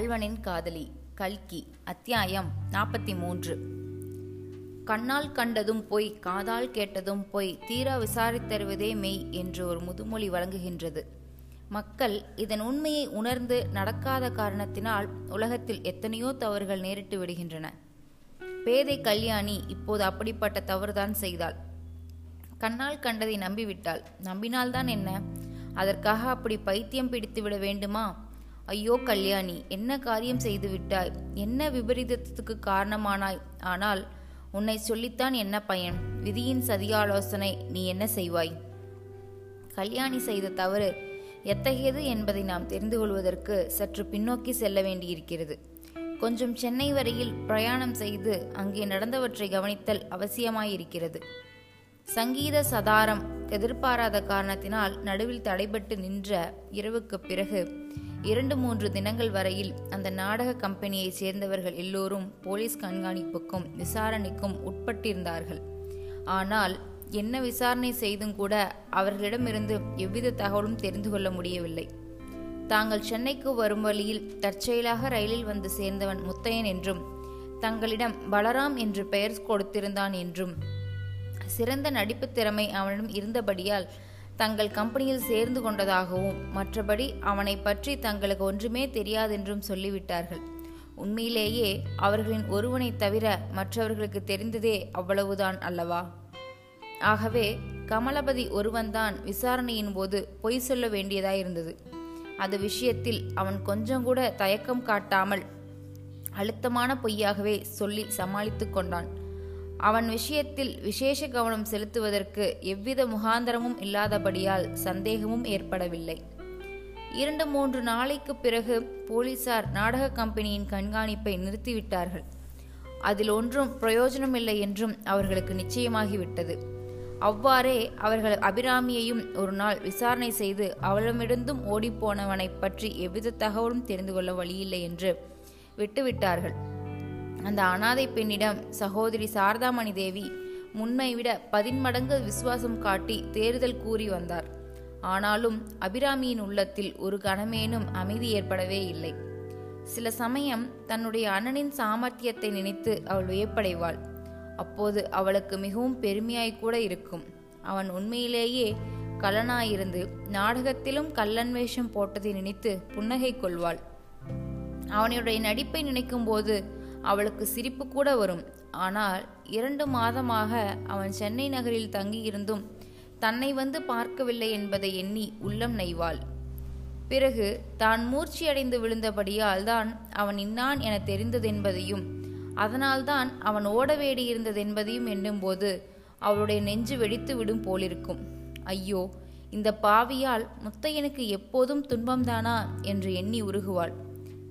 கல்வனின் காதலி கல்கி அத்தியாயம் நாற்பத்தி மூன்று கண்ணால் கண்டதும் பொய் காதால் கேட்டதும் பொய் தீரா விசாரித்தருவதே மெய் என்று ஒரு முதுமொழி வழங்குகின்றது. மக்கள் இதன் உண்மையை உணர்ந்து நடக்காத காரணத்தினால் உலகத்தில் எத்தனையோ தவறுகள் நேரிட்டு விடுகின்றன. பேதை கல்யாணி இப்போது அப்படிப்பட்ட தவறுதான் செய்தாள். கண்ணால் கண்டதை நம்பிவிட்டாள். நம்பினால்தான் என்ன? அதற்காக அப்படி பைத்தியம் பிடித்து விட வேண்டுமா? ஐயோ கல்யாணி என்ன காரியம் செய்து விட்டாய்? என்ன விபரீதத்துக்கு காரணமானாய்? ஆனால் உன்னை சொல்லித்தான் என்ன பயன்? விதியின் சதியாலோசனை நீ என்ன செய்வாய்? கல்யாணி செய்த தவறு எத்தகையது என்பதை நாம் தெரிந்து கொள்வதற்கு சற்று பின்னோக்கி செல்ல வேண்டியிருக்கிறது. கொஞ்சம் சென்னை வரையில் பிரயாணம் செய்து அங்கே நடந்தவற்றை கவனித்தல் அவசியமாயிருக்கிறது. சங்கீத சதாரம் எதிர்பாராத காரணத்தினால் நடுவில் தடைபட்டு நின்ற இரவுக்கு பிறகு இரண்டு மூன்று தினங்கள் வரையில் அந்த நாடக கம்பெனியைச் சேர்ந்தவர்கள் எல்லோரும் போலீஸ் கண்காணிப்புக்கும் விசாரணைக்கும் உட்பட்டிருந்தார்கள். ஆனால் என்ன விசாரணை செய்தும் கூட அவர்களிடமிருந்து எவ்வித தகவலும் தெரிந்து கொள்ள முடியவில்லை. தாங்கள் சென்னைக்கு வரும் வழியில் தற்செயலாக ரயிலில் வந்து சேர்ந்தவன் முத்தையன் என்றும் தங்களிடம் பலராம் என்று பெயர் கொடுத்திருந்தான் என்றும் சிறந்த நடிப்பு திறமை அவனிடம் இருந்தபடியால் தங்கள் கம்பெனியில் சேர்ந்து கொண்டதாகவும் மற்றபடி அவனை பற்றி தங்களுக்கு ஒன்றுமே தெரியாதென்றும் சொல்லிவிட்டார்கள். உண்மையிலேயே அவர்களின் ஒருவனை தவிர மற்றவர்களுக்கு தெரிந்ததே அவ்வளவுதான் அல்லவா? ஆகவே கமலபதி ஒருவன்தான் விசாரணையின் போது பொய் சொல்ல வேண்டியதாயிருந்தது. அது விஷயத்தில் அவன் கொஞ்சம் கூட தயக்கம் காட்டாமல் அழுத்தமான பொய்யாகவே சொல்லி சமாளித்து கொண்டான். அவன் விஷயத்தில் விசேஷ கவனம் செலுத்துவதற்கு எவ்வித முகாந்தரமும் இல்லாதபடியால் சந்தேகமும் ஏற்படவில்லை. இரண்டு மூன்று நாளைக்கு பிறகு போலீசார் நாடக கம்பெனியின் கண்காணிப்பை நிறுத்திவிட்டார்கள். அதில் ஒன்றும் பிரயோஜனமில்லை என்றும் அவர்களுக்கு நிச்சயமாகிவிட்டது. அவ்வாறே அவர்கள் அபிராமியையும் ஒரு நாள் விசாரணை செய்து அவளமிருந்தும் ஓடிப்போனவனை பற்றி எவ்வித தகவலும் தெரிந்து கொள்ள வழியில்லை என்று விட்டுவிட்டார்கள். அந்த அனாதை பெண்ணிடம் சகோதரி சாரதாமணி தேவி முன்மை விட பதின்மடங்கு விசுவாசம் காட்டி தேர்தல் கூறி வந்தார். ஆனாலும் அபிராமியின் உள்ளத்தில் ஒரு கணமேனும் அமைதி ஏற்படவே இல்லை. சில சமயம் தன்னுடைய அண்ணனின் சாமர்த்தியத்தை நினைத்து அவள் வியப்படைவாள். அப்போது அவளுக்கு மிகவும் பெருமையாய் கூட இருக்கும். அவன் உண்மையிலேயே கலனாயிருந்து நாடகத்திலும் கல்லன் வேஷம் போட்டதை நினைத்து புன்னகை கொள்வாள். அவனுடைய நடிப்பை நினைக்கும் போது அவளுக்கு சிரிப்பு கூட வரும். ஆனால் இரண்டு மாதமாக அவன் சென்னை நகரில் தங்கியிருந்தும் தன்னை வந்து பார்க்கவில்லை என்பதை எண்ணி உள்ளம் நெய்வாள். பிறகு தான் மூர்ச்சியடைந்து விழுந்தபடியால் தான் அவன் இன்னான் என தெரிந்ததென்பதையும் அதனால்தான் அவன் ஓட வேடியிருந்ததென்பதையும் எண்ணும்போது அவளுடைய நெஞ்சு வெடித்து விடும் போலிருக்கும். ஐயோ இந்த பாவியால் முத்தையனுக்கு எப்போதும் துன்பம்தானா? என்று எண்ணி உருகுவாள்.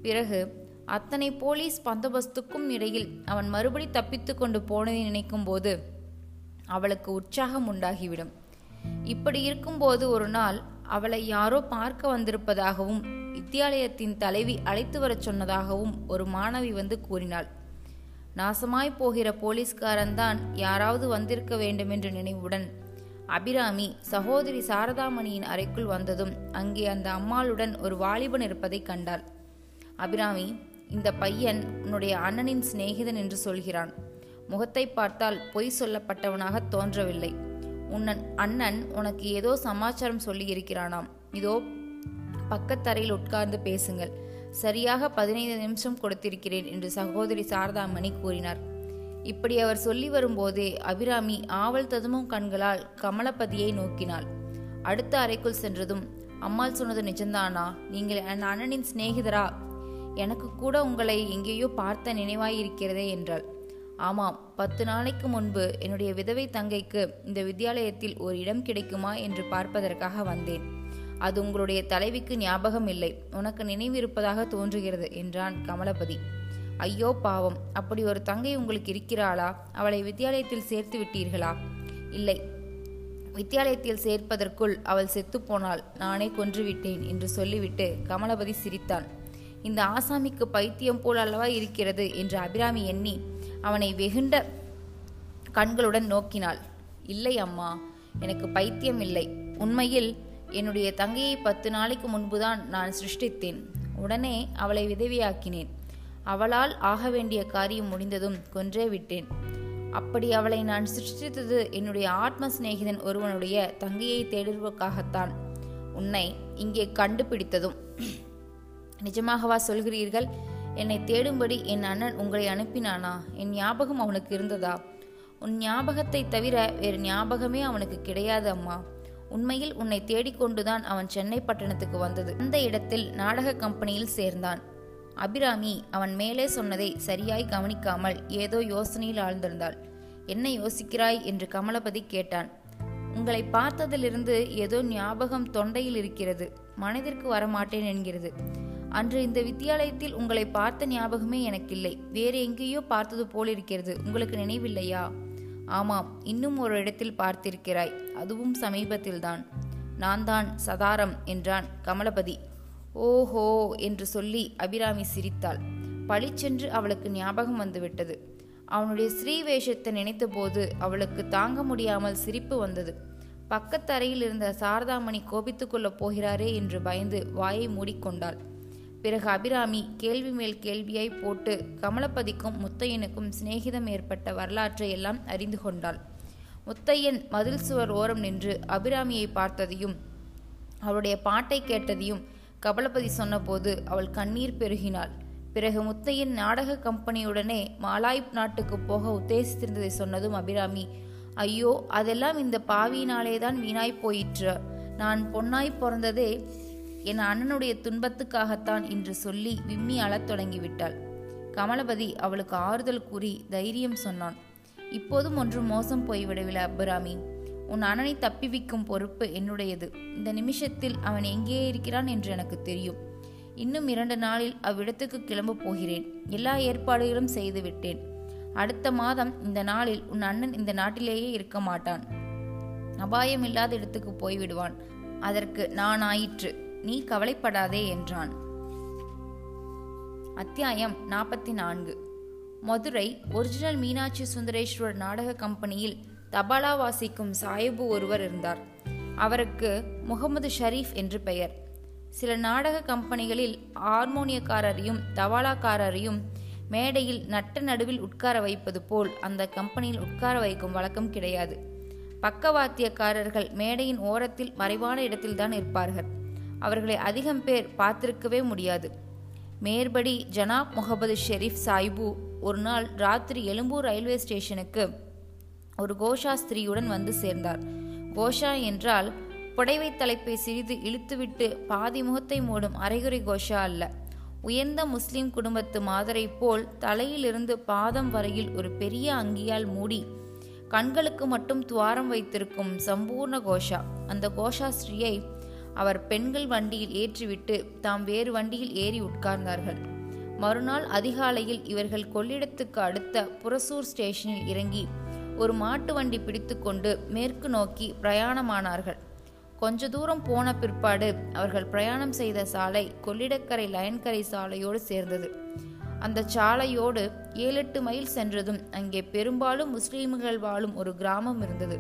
பிறகு அத்தனை போலீஸ் பந்தோபஸ்துக்கும் இடையில் அவன் மறுபடி தப்பித்து கொண்டு போனதை நினைக்கும் போது அவளுக்கு உற்சாகம் உண்டாகிவிடும். இப்படி இருக்கும்போது ஒரு நாள் அவளை யாரோ பார்க்க வந்திருப்பதாகவும் வித்தியாலயத்தின் தலைவி அழைத்து வரச் சொன்னதாகவும் ஒரு மாணவி வந்து கூறினாள். நாசமாய் போகிற போலீஸ்காரன் தான் யாராவது வந்திருக்க வேண்டுமென்ற நினைவுடன் அபிராமி சகோதரி சாரதாமணியின் அறைக்குள் வந்ததும் அங்கே அந்த அம்மாளுடன் ஒரு வாலிபன் இருப்பதை கண்டாள். அபிராமி இந்த பையன் உன்னுடைய அண்ணனின் சிநேகிதன் என்று சொல்கிறான். முகத்தை பார்த்தால் பொய் சொல்லப்பட்டவனாக தோன்றவில்லை. உன்னன் அண்ணன் உனக்கு ஏதோ சமாச்சாரம் சொல்லியிருக்கிறானாம். இதோ பக்கத்தரையில் உட்கார்ந்து பேசுங்கள். சரியாக பதினைந்து நிமிஷம் கொடுத்திருக்கிறேன் என்று சகோதரி சாரதாமணி கூறினார். இப்படி அவர் சொல்லி வரும்போதே அபிராமி ஆவல் ததுமும் கண்களால் கமலபதியை நோக்கினாள். அடுத்த அறைக்குள் சென்றதும் அம்மாள் சொன்னது நிஜந்தானா நீங்கள் என் அண்ணனின் சிநேகிதரா? எனக்கு கூட உங்களை எங்கேயோ பார்த்த நினைவாயிருக்கிறதே என்றாள். ஆமாம் பத்து நாளைக்கு முன்பு என்னுடைய விதவை தங்கைக்கு இந்த வித்தியாலயத்தில் ஒரு இடம் கிடைக்குமா என்று பார்ப்பதற்காக வந்தேன். அது உங்களுடைய தலைவிக்கு ஞாபகம் இல்லை. உனக்கு நினைவிருப்பதாக தோன்றுகிறது என்றான் கமலபதி. ஐயோ பாவம். அப்படி ஒரு தங்கை உங்களுக்கு இருக்கிறாளா? அவளை வித்தியாலயத்தில் சேர்த்து விட்டீர்களா? இல்லை. வித்தியாலயத்தில் சேர்ப்பதற்குள் அவள் செத்துப்போனாள் நானே கொன்றுவிட்டேன் என்று சொல்லிவிட்டு கமலபதி சிரித்தான். இந்த ஆசாமிக்கு பைத்தியம் போல் அல்லவா இருக்கிறது என்று அபிராமி எண்ணி அவனை வெகுண்ட கண்களுடன் நோக்கினாள். இல்லை அம்மா எனக்கு பைத்தியம் இல்லை. உண்மையில் என்னுடைய தங்கையை பத்து நாளைக்கு முன்புதான் நான் சிருஷ்டித்தேன். உடனே அவளை விதவியாக்கினேன். அவளால் ஆக வேண்டிய காரியம் முடிந்ததும் கொன்றே விட்டேன். அப்படி அவளை நான் சிருஷ்டித்தது என்னுடைய ஆத்ம சிநேகிதன் ஒருவனுடைய தங்கையை தேடுவதற்காகத்தான். உன்னை இங்கே கண்டுபிடித்ததும். நிஜமாகவா சொல்கிறீர்கள்? என்னை தேடும்படி என் அண்ணன் உங்களை அனுப்பினானா? என் ஞாபகம் அவனுக்கு இருந்ததா? உன் ஞாபகத்தை தவிர வேறு ஞாபகமே அவனுக்கு கிடையாது அம்மா. உண்மையில் உன்னை தேடிக்கொண்டுதான் அவன் சென்னை பட்டணத்துக்கு வந்தது. அந்த இடத்தில் நாடக கம்பெனியில் சேர்ந்தான். அபிராமி அவன் மேலே சொன்னதை சரியாய் கவனிக்காமல் ஏதோ யோசனையில் ஆழ்ந்திருந்தாள். என்ன யோசிக்கிறாய்? என்று கமலபதி கேட்டான். உங்களை பார்த்ததிலிருந்து ஏதோ ஞாபகம் தொண்டையில் இருக்கிறது. மனதிற்கு வரமாட்டேன் என்கிறது. அன்று இந்த வித்தியாலயத்தில் உங்களை பார்த்த ஞாபகமே எனக்கில்லை. வேறு எங்கேயோ பார்த்தது போல் இருக்கிறது உங்களுக்கு நினைவில்லையா? ஆமாம் இன்னும் ஒரு இடத்தில் பார்த்திருக்கிறாய். அதுவும் சமீபத்தில்தான். நான் தான் சதாரம் என்றான் கமலபதி. ஓஹோ என்று சொல்லி அபிராமி சிரித்தாள். பளிச்சென்று அவளுக்கு ஞாபகம் வந்துவிட்டது. அவனுடைய ஸ்ரீவேஷத்தை நினைத்தபோது அவளுக்கு தாங்க முடியாமல் சிரிப்பு வந்தது. பக்கத்தரையில் இருந்த சாரதாமணி கோபித்துக்கொள்ளப் போகிறாரே என்று பயந்து வாயை மூடிக்கொண்டாள். பிறகு அபிராமி கேள்வி மேல் கேள்வியாய் போட்டு கமலப்பதிக்கும் முத்தையனுக்கும் சிநேகிதம் ஏற்பட்ட வரலாற்றை எல்லாம் அறிந்து கொண்டாள். முத்தையன் மதில் சுவர் ஓரம் நின்று அபிராமியை பார்த்ததையும் அவளுடைய பாட்டை கேட்டதையும் கமலபதி சொன்னபோது அவள் கண்ணீர் பெருகினாள். பிறகு முத்தையன் நாடக கம்பெனியுடனே மாலாய் நாட்டுக்கு போக உத்தேசித்திருந்ததை சொன்னதும் அபிராமி ஐயோ அதெல்லாம் இந்த பாவியினாலே தான் வீணாய் போயிற்று. நான் பொன்னாய் பிறந்ததே என் அண்ணனுடைய துன்பத்துக்காகத்தான் என்று சொல்லி விம்மி அழத் தொடங்கிவிட்டாள். கமலபதி அவளுக்கு ஆறுதல் கூறி தைரியம் சொன்னான். இப்போதும் ஒன்றும் மோசம் போய்விடவில்லை அப்புராமி உன் அண்ணனை தப்பிவிக்கும் பொறுப்பு என்னுடையது. இந்த நிமிஷத்தில் அவன் எங்கே இருக்கிறான் என்று எனக்கு தெரியும். இன்னும் இரண்டு நாளில் அவ்விடத்துக்கு கிளம்ப போகிறேன். எல்லா ஏற்பாடுகளும் செய்து விட்டேன். அடுத்த மாதம் இந்த நாளில் உன் அண்ணன் இந்த நாட்டிலேயே இருக்க மாட்டான். அபாயம் இல்லாத இடத்துக்கு போய்விடுவான். அதற்கு நான் ஆயிற்று நீ கவலைப்படாதே என்றான். அத்தியாயம் நாற்பத்தி நான்கு மதுரை ஒரிஜினல் மீனாட்சி சுந்தரேஸ்வர் நாடக கம்பெனியில் தபாலா வாசிக்கும் சாயிபு ஒருவர் இருந்தார். அவருக்கு முகமது ஷரீஃப் என்று பெயர். சில நாடக கம்பெனிகளில் ஹார்மோனியக்காரரையும் தபாலாக்காரரையும் மேடையில் நட்ட நடுவில் உட்கார வைப்பது போல் அந்த கம்பெனியில் உட்கார வைக்கும் வழக்கம் கிடையாது. பக்கவாத்தியக்காரர்கள் மேடையின் ஓரத்தில் மறைவான இடத்தில்தான் இருப்பார்கள் அவர்களை அதிகம் பேர் பார்த்திருக்கவே முடியாது. மேற்படி ஜனாப் முகமது ஷெரீப் சாயிபு ஒரு நாள் ராத்திரி எழும்பூர் ரயில்வே ஸ்டேஷனுக்கு ஒரு கோஷா ஸ்திரீயுடன் வந்து சேர்ந்தார். கோஷா என்றால் புடைவை தலைப்பை சிறிது இழுத்துவிட்டு பாதி முகத்தை மூடும் அரைகுறை கோஷா அல்ல. உயர்ந்த முஸ்லிம் குடும்பத்து மாதரை போல் தலையிலிருந்து பாதம் வரையில் ஒரு பெரிய அங்கியால் மூடி கண்களுக்கு மட்டும் துவாரம் வைத்திருக்கும் சம்பூர்ண கோஷா. அந்த கோஷா ஸ்ரீயை அவர் பெண்கள் வண்டியில் ஏற்றிவிட்டு தாம் வேறு வண்டியில் ஏறி உட்கார்ந்தார்கள். மறுநாள் அதிகாலையில் இவர்கள் கொள்ளிடத்துக்கு அடுத்த புரசூர் ஸ்டேஷனில் இறங்கி ஒரு மாட்டு வண்டி பிடித்துக்கொண்டு மேற்கு நோக்கி பிரயாணமானார்கள். கொஞ்ச தூரம் போன பிற்பாடு அவர்கள் பிரயாணம் செய்த சாலை கொள்ளிடக்கரை லயன்கரை சாலையோடு சேர்ந்தது. அந்த சாலையோடு ஏழு எட்டு மைல் சென்றதும் அங்கே பெரும்பாலும் முஸ்லீம்கள் வாழும் ஒரு கிராமம் இருந்தது.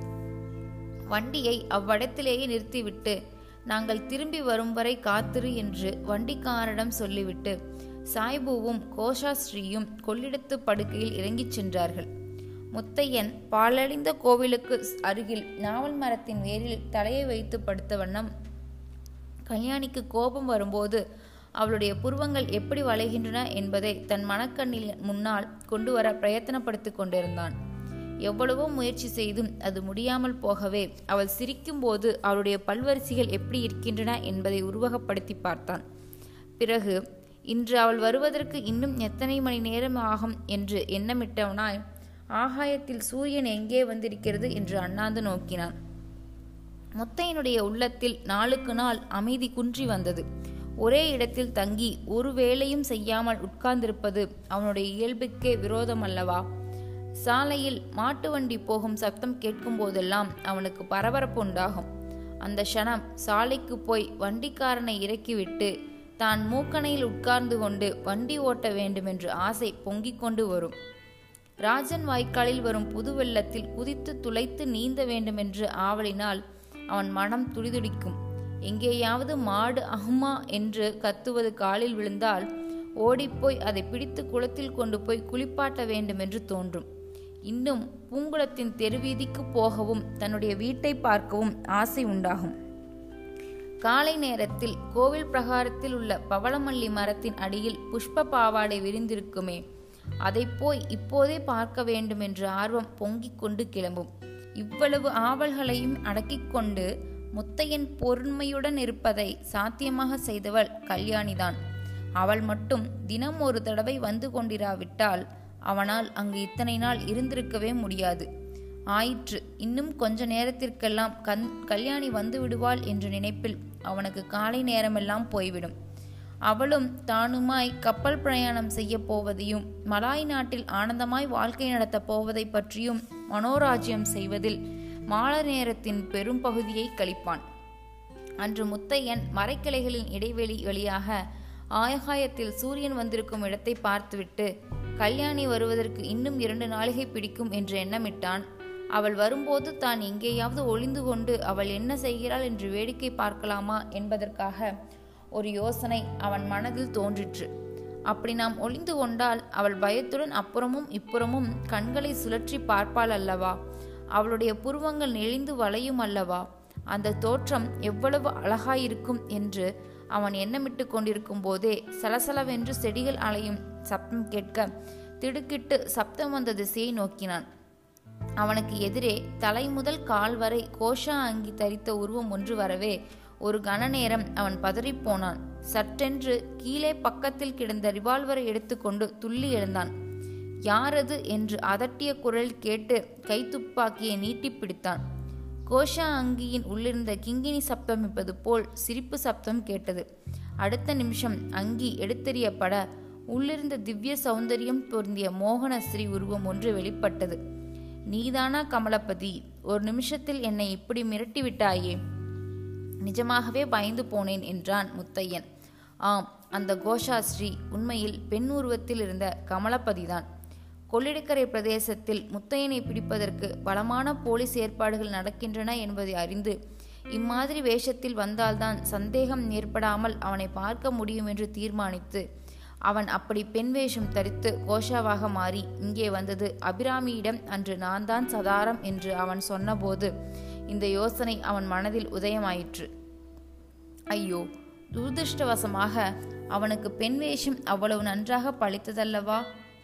வண்டியை அவ்வடத்திலேயே நிறுத்திவிட்டு நாங்கள் திரும்பி வரும் வரை காத்திரு என்று வண்டிக்காரரிடம் சொல்லிவிட்டு சாய்புவும் கோஷாஸ்ரீயும் கொள்ளிடத்து படுக்கையில் இறங்கிச் சென்றார்கள். முத்தையன் பாலழிந்த கோவிலுக்கு அருகில் நாவல் மரத்தின் வேரில் தலையை வைத்து படுத்த வண்ணம் கல்யாணிக்கு கோபம் வரும்போது அவளுடைய புருவங்கள் எப்படி வளைகின்றன என்பதை தன் மனக்கண்ணில் முன்னால் கொண்டு வர பிரயத்தனப்படுத்திக் கொண்டிருந்தான். எவ்வளவோ முயற்சி செய்தும் அது முடியாமல் போகவே அவள் சிரிக்கும்போது அவளுடைய பல்வரிசைகள் எப்படி இருக்கின்றன என்பதை உருவகப்படுத்தி பார்த்தான். பிறகு இன்று அவள் வருவதற்கு இன்னும் எத்தனை மணி நேரம் ஆகும் என்று எண்ணமிட்டவனாய் ஆகாயத்தில் சூரியன் எங்கே வந்திருக்கிறது என்று அண்ணாந்து நோக்கினான். முத்தையனுடைய உள்ளத்தில் நாளுக்கு நாள் அமைதி குன்றி வந்தது. ஒரே இடத்தில் தங்கி ஒரு வேலையும் செய்யாமல் உட்கார்ந்திருப்பது அவனுடைய இயல்புக்கே விரோதம் அல்லவா சாலையில் மாட்டு வண்டி போகும் சப்தம் கேட்கும் போதெல்லாம் அவனுக்கு பரபரப்பு உண்டாகும். அந்த க்ஷணம் சாலைக்கு போய் வண்டிக்காரனை இறக்கிவிட்டு தான் மூக்கணையில் உட்கார்ந்து கொண்டு வண்டி ஓட்ட வேண்டுமென்று ஆசை பொங்கிக் கொண்டு வரும். ராஜன் வாய்க்காலில் வரும் புது வெள்ளத்தில் குதித்து துளைத்து நீந்த வேண்டுமென்று ஆவலினால் அவன் மனம் துடிதுடிக்கும். எங்கேயாவது மாடு அஹ்மா என்று கத்துவது காலில் விழுந்தால் ஓடிப்போய் அதை பிடித்து குளத்தில் கொண்டு போய் குளிப்பாட்ட வேண்டுமென்று தோன்றும். இன்னும் பூங்குளத்தின் தெருவீதிக்கு போகவும் தன்னுடைய வீட்டை பார்க்கவும் ஆசை உண்டாகும். காலை நேரத்தில் கோவில் பிரகாரத்தில் உள்ள பவளமல்லி மரத்தின் அடியில் புஷ்ப பாவாடை விரிந்திருக்குமே அதை போய் இப்போதே பார்க்க வேண்டும் என்ற ஆர்வம் பொங்கிக் கொண்டு கிளம்பும். இவ்வளவு ஆவல்களையும் அடக்கிக் கொண்டு முத்தையன் பொறுமையுடன் இருப்பதை சாத்தியமாக செய்தவள் கல்யாணிதான். அவள் மட்டும் தினம் ஒரு தடவை வந்து கொண்டிராவிட்டால் அவனால் அங்கு இத்தனை நாள் இருந்திருக்கவே முடியாது. ஆயிற்று இன்னும் கொஞ்ச நேரத்திற்கெல்லாம் கண் கல்யாணி வந்து விடுவாள் என்ற நினைப்பில் அவனுக்கு காலை நேரமெல்லாம் போய்விடும். அவளும் தானுமாய் கப்பல் பிரயாணம் செய்ய போவதையும் மலாய் நாட்டில் ஆனந்தமாய் வாழ்க்கை நடத்தப் போவதை பற்றியும் மனோராஜ்யம் செய்வதில் மால நேரத்தின் பெரும் பகுதியை கழிப்பான். அன்று முத்தையன் மரைக்கிளைகளின் இடைவெளி வழியாக ஆயகாயத்தில் சூரியன் வந்திருக்கும் இடத்தை பார்த்துவிட்டு கல்யாணி வருவதற்கு இன்னும் இரண்டு நாளிகை பிடிக்கும் என்று எண்ணமிட்டான். அவள் வரும்போது தான் எங்கேயாவது ஒளிந்து கொண்டு அவள் என்ன செய்கிறாள் என்று வேடிக்கை பார்க்கலாமா என்பதற்காக ஒரு யோசனை அவன் மனதில் தோன்றிற்று. அப்படி நாம் ஒளிந்து கொண்டால் அவள் பயத்துடன் அப்புறமும் இப்புறமும் கண்களை சுழற்றி பார்ப்பாள் அல்லவா? அவளுடைய புருவங்கள் நெளிந்து வளையும் அல்லவா? அந்த தோற்றம் எவ்வளவு அழகாயிருக்கும் என்று அவன் எண்ணமிட்டு கொண்டிருக்கும் போதே சலசலவென்று செடிகள் அலையும் சப்தம் கேட்க திடுக்கிட்டு சப்தம் வந்த திசையை நோக்கினான். அவனுக்கு எதிரே தலை முதல் கால் வரை கோஷா அங்கி தரித்த உருவம் ஒன்று வரவே ஒரு கன நேரம் அவன் பதறிப்போனான் சற்றென்று கீழே பக்கத்தில் கிடந்த ரிவால்வரை எடுத்துக்கொண்டு துள்ளி எழுந்தான். யாரது என்று அதட்டிய குரல் கேட்டு கைத்துப்பாக்கியை நீட்டி பிடித்தான். கோஷா அங்கியின் உள்ளிருந்த கிங்கினி சப்தமிப்பது போல் சிரிப்பு சப்தம் கேட்டது. அடுத்த நிமிஷம் அங்கி எடுத்தெறியப்பட உள்ளிருந்த திவ்ய சௌந்தரியம் பொருந்திய மோகன ஸ்ரீ உருவம் ஒன்று வெளிப்பட்டது. நீதானா கமலபதி ஒரு நிமிஷத்தில் என்னை இப்படி மிரட்டி விட்டாயே? நிஜமாகவே பயந்து போனேன் என்றான் முத்தையன். ஆம் அந்த கோஷாஸ்ரீ உண்மையில் பெண் உருவத்தில் இருந்த கமலபதிதான் கொள்ளிடக்கரை பிரதேசத்தில் முத்தையனை பிடிப்பதற்கு பலமான போலீஸ் ஏற்பாடுகள் நடக்கின்றன என்பதை அறிந்து இம்மாதிரி வேஷத்தில் வந்தால்தான் சந்தேகம் ஏற்படாமல் அவனை பார்க்க முடியும் என்று தீர்மானித்து அவன் அப்படி பெண் வேஷம் தரித்து கோஷாவாக மாறி இங்கே வந்தது அபிராமியிடம் அன்று நான் தான் சதாரம் என்று அவன் சொன்னபோது இந்த யோசனை அவன் மனதில் உதயமாயிற்று. ஐயோ துரதிருஷ்டவசமாக அவனுக்கு பெண் வேஷம் அவ்வளவு நன்றாக பழித்ததல்லவா?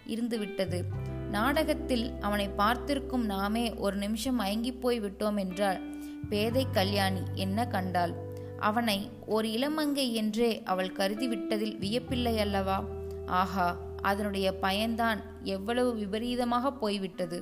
இருந்துவிட்டது நாடகத்தில் அவனை பார்த்திருக்கும் நாமே ஒரு நிமிஷம் மயங்கி போய் விட்டோம் என்றால் பேதை கல்யாணி என்ன கண்டாள் அவனை ஒரு இளமங்கை என்றே அவள் கருதிவிட்டதில் வியப்பில்லை அல்லவா? ஆஹா அதனுடைய பயன்தான் எவ்வளவு விபரீதமாக போய்விட்டது.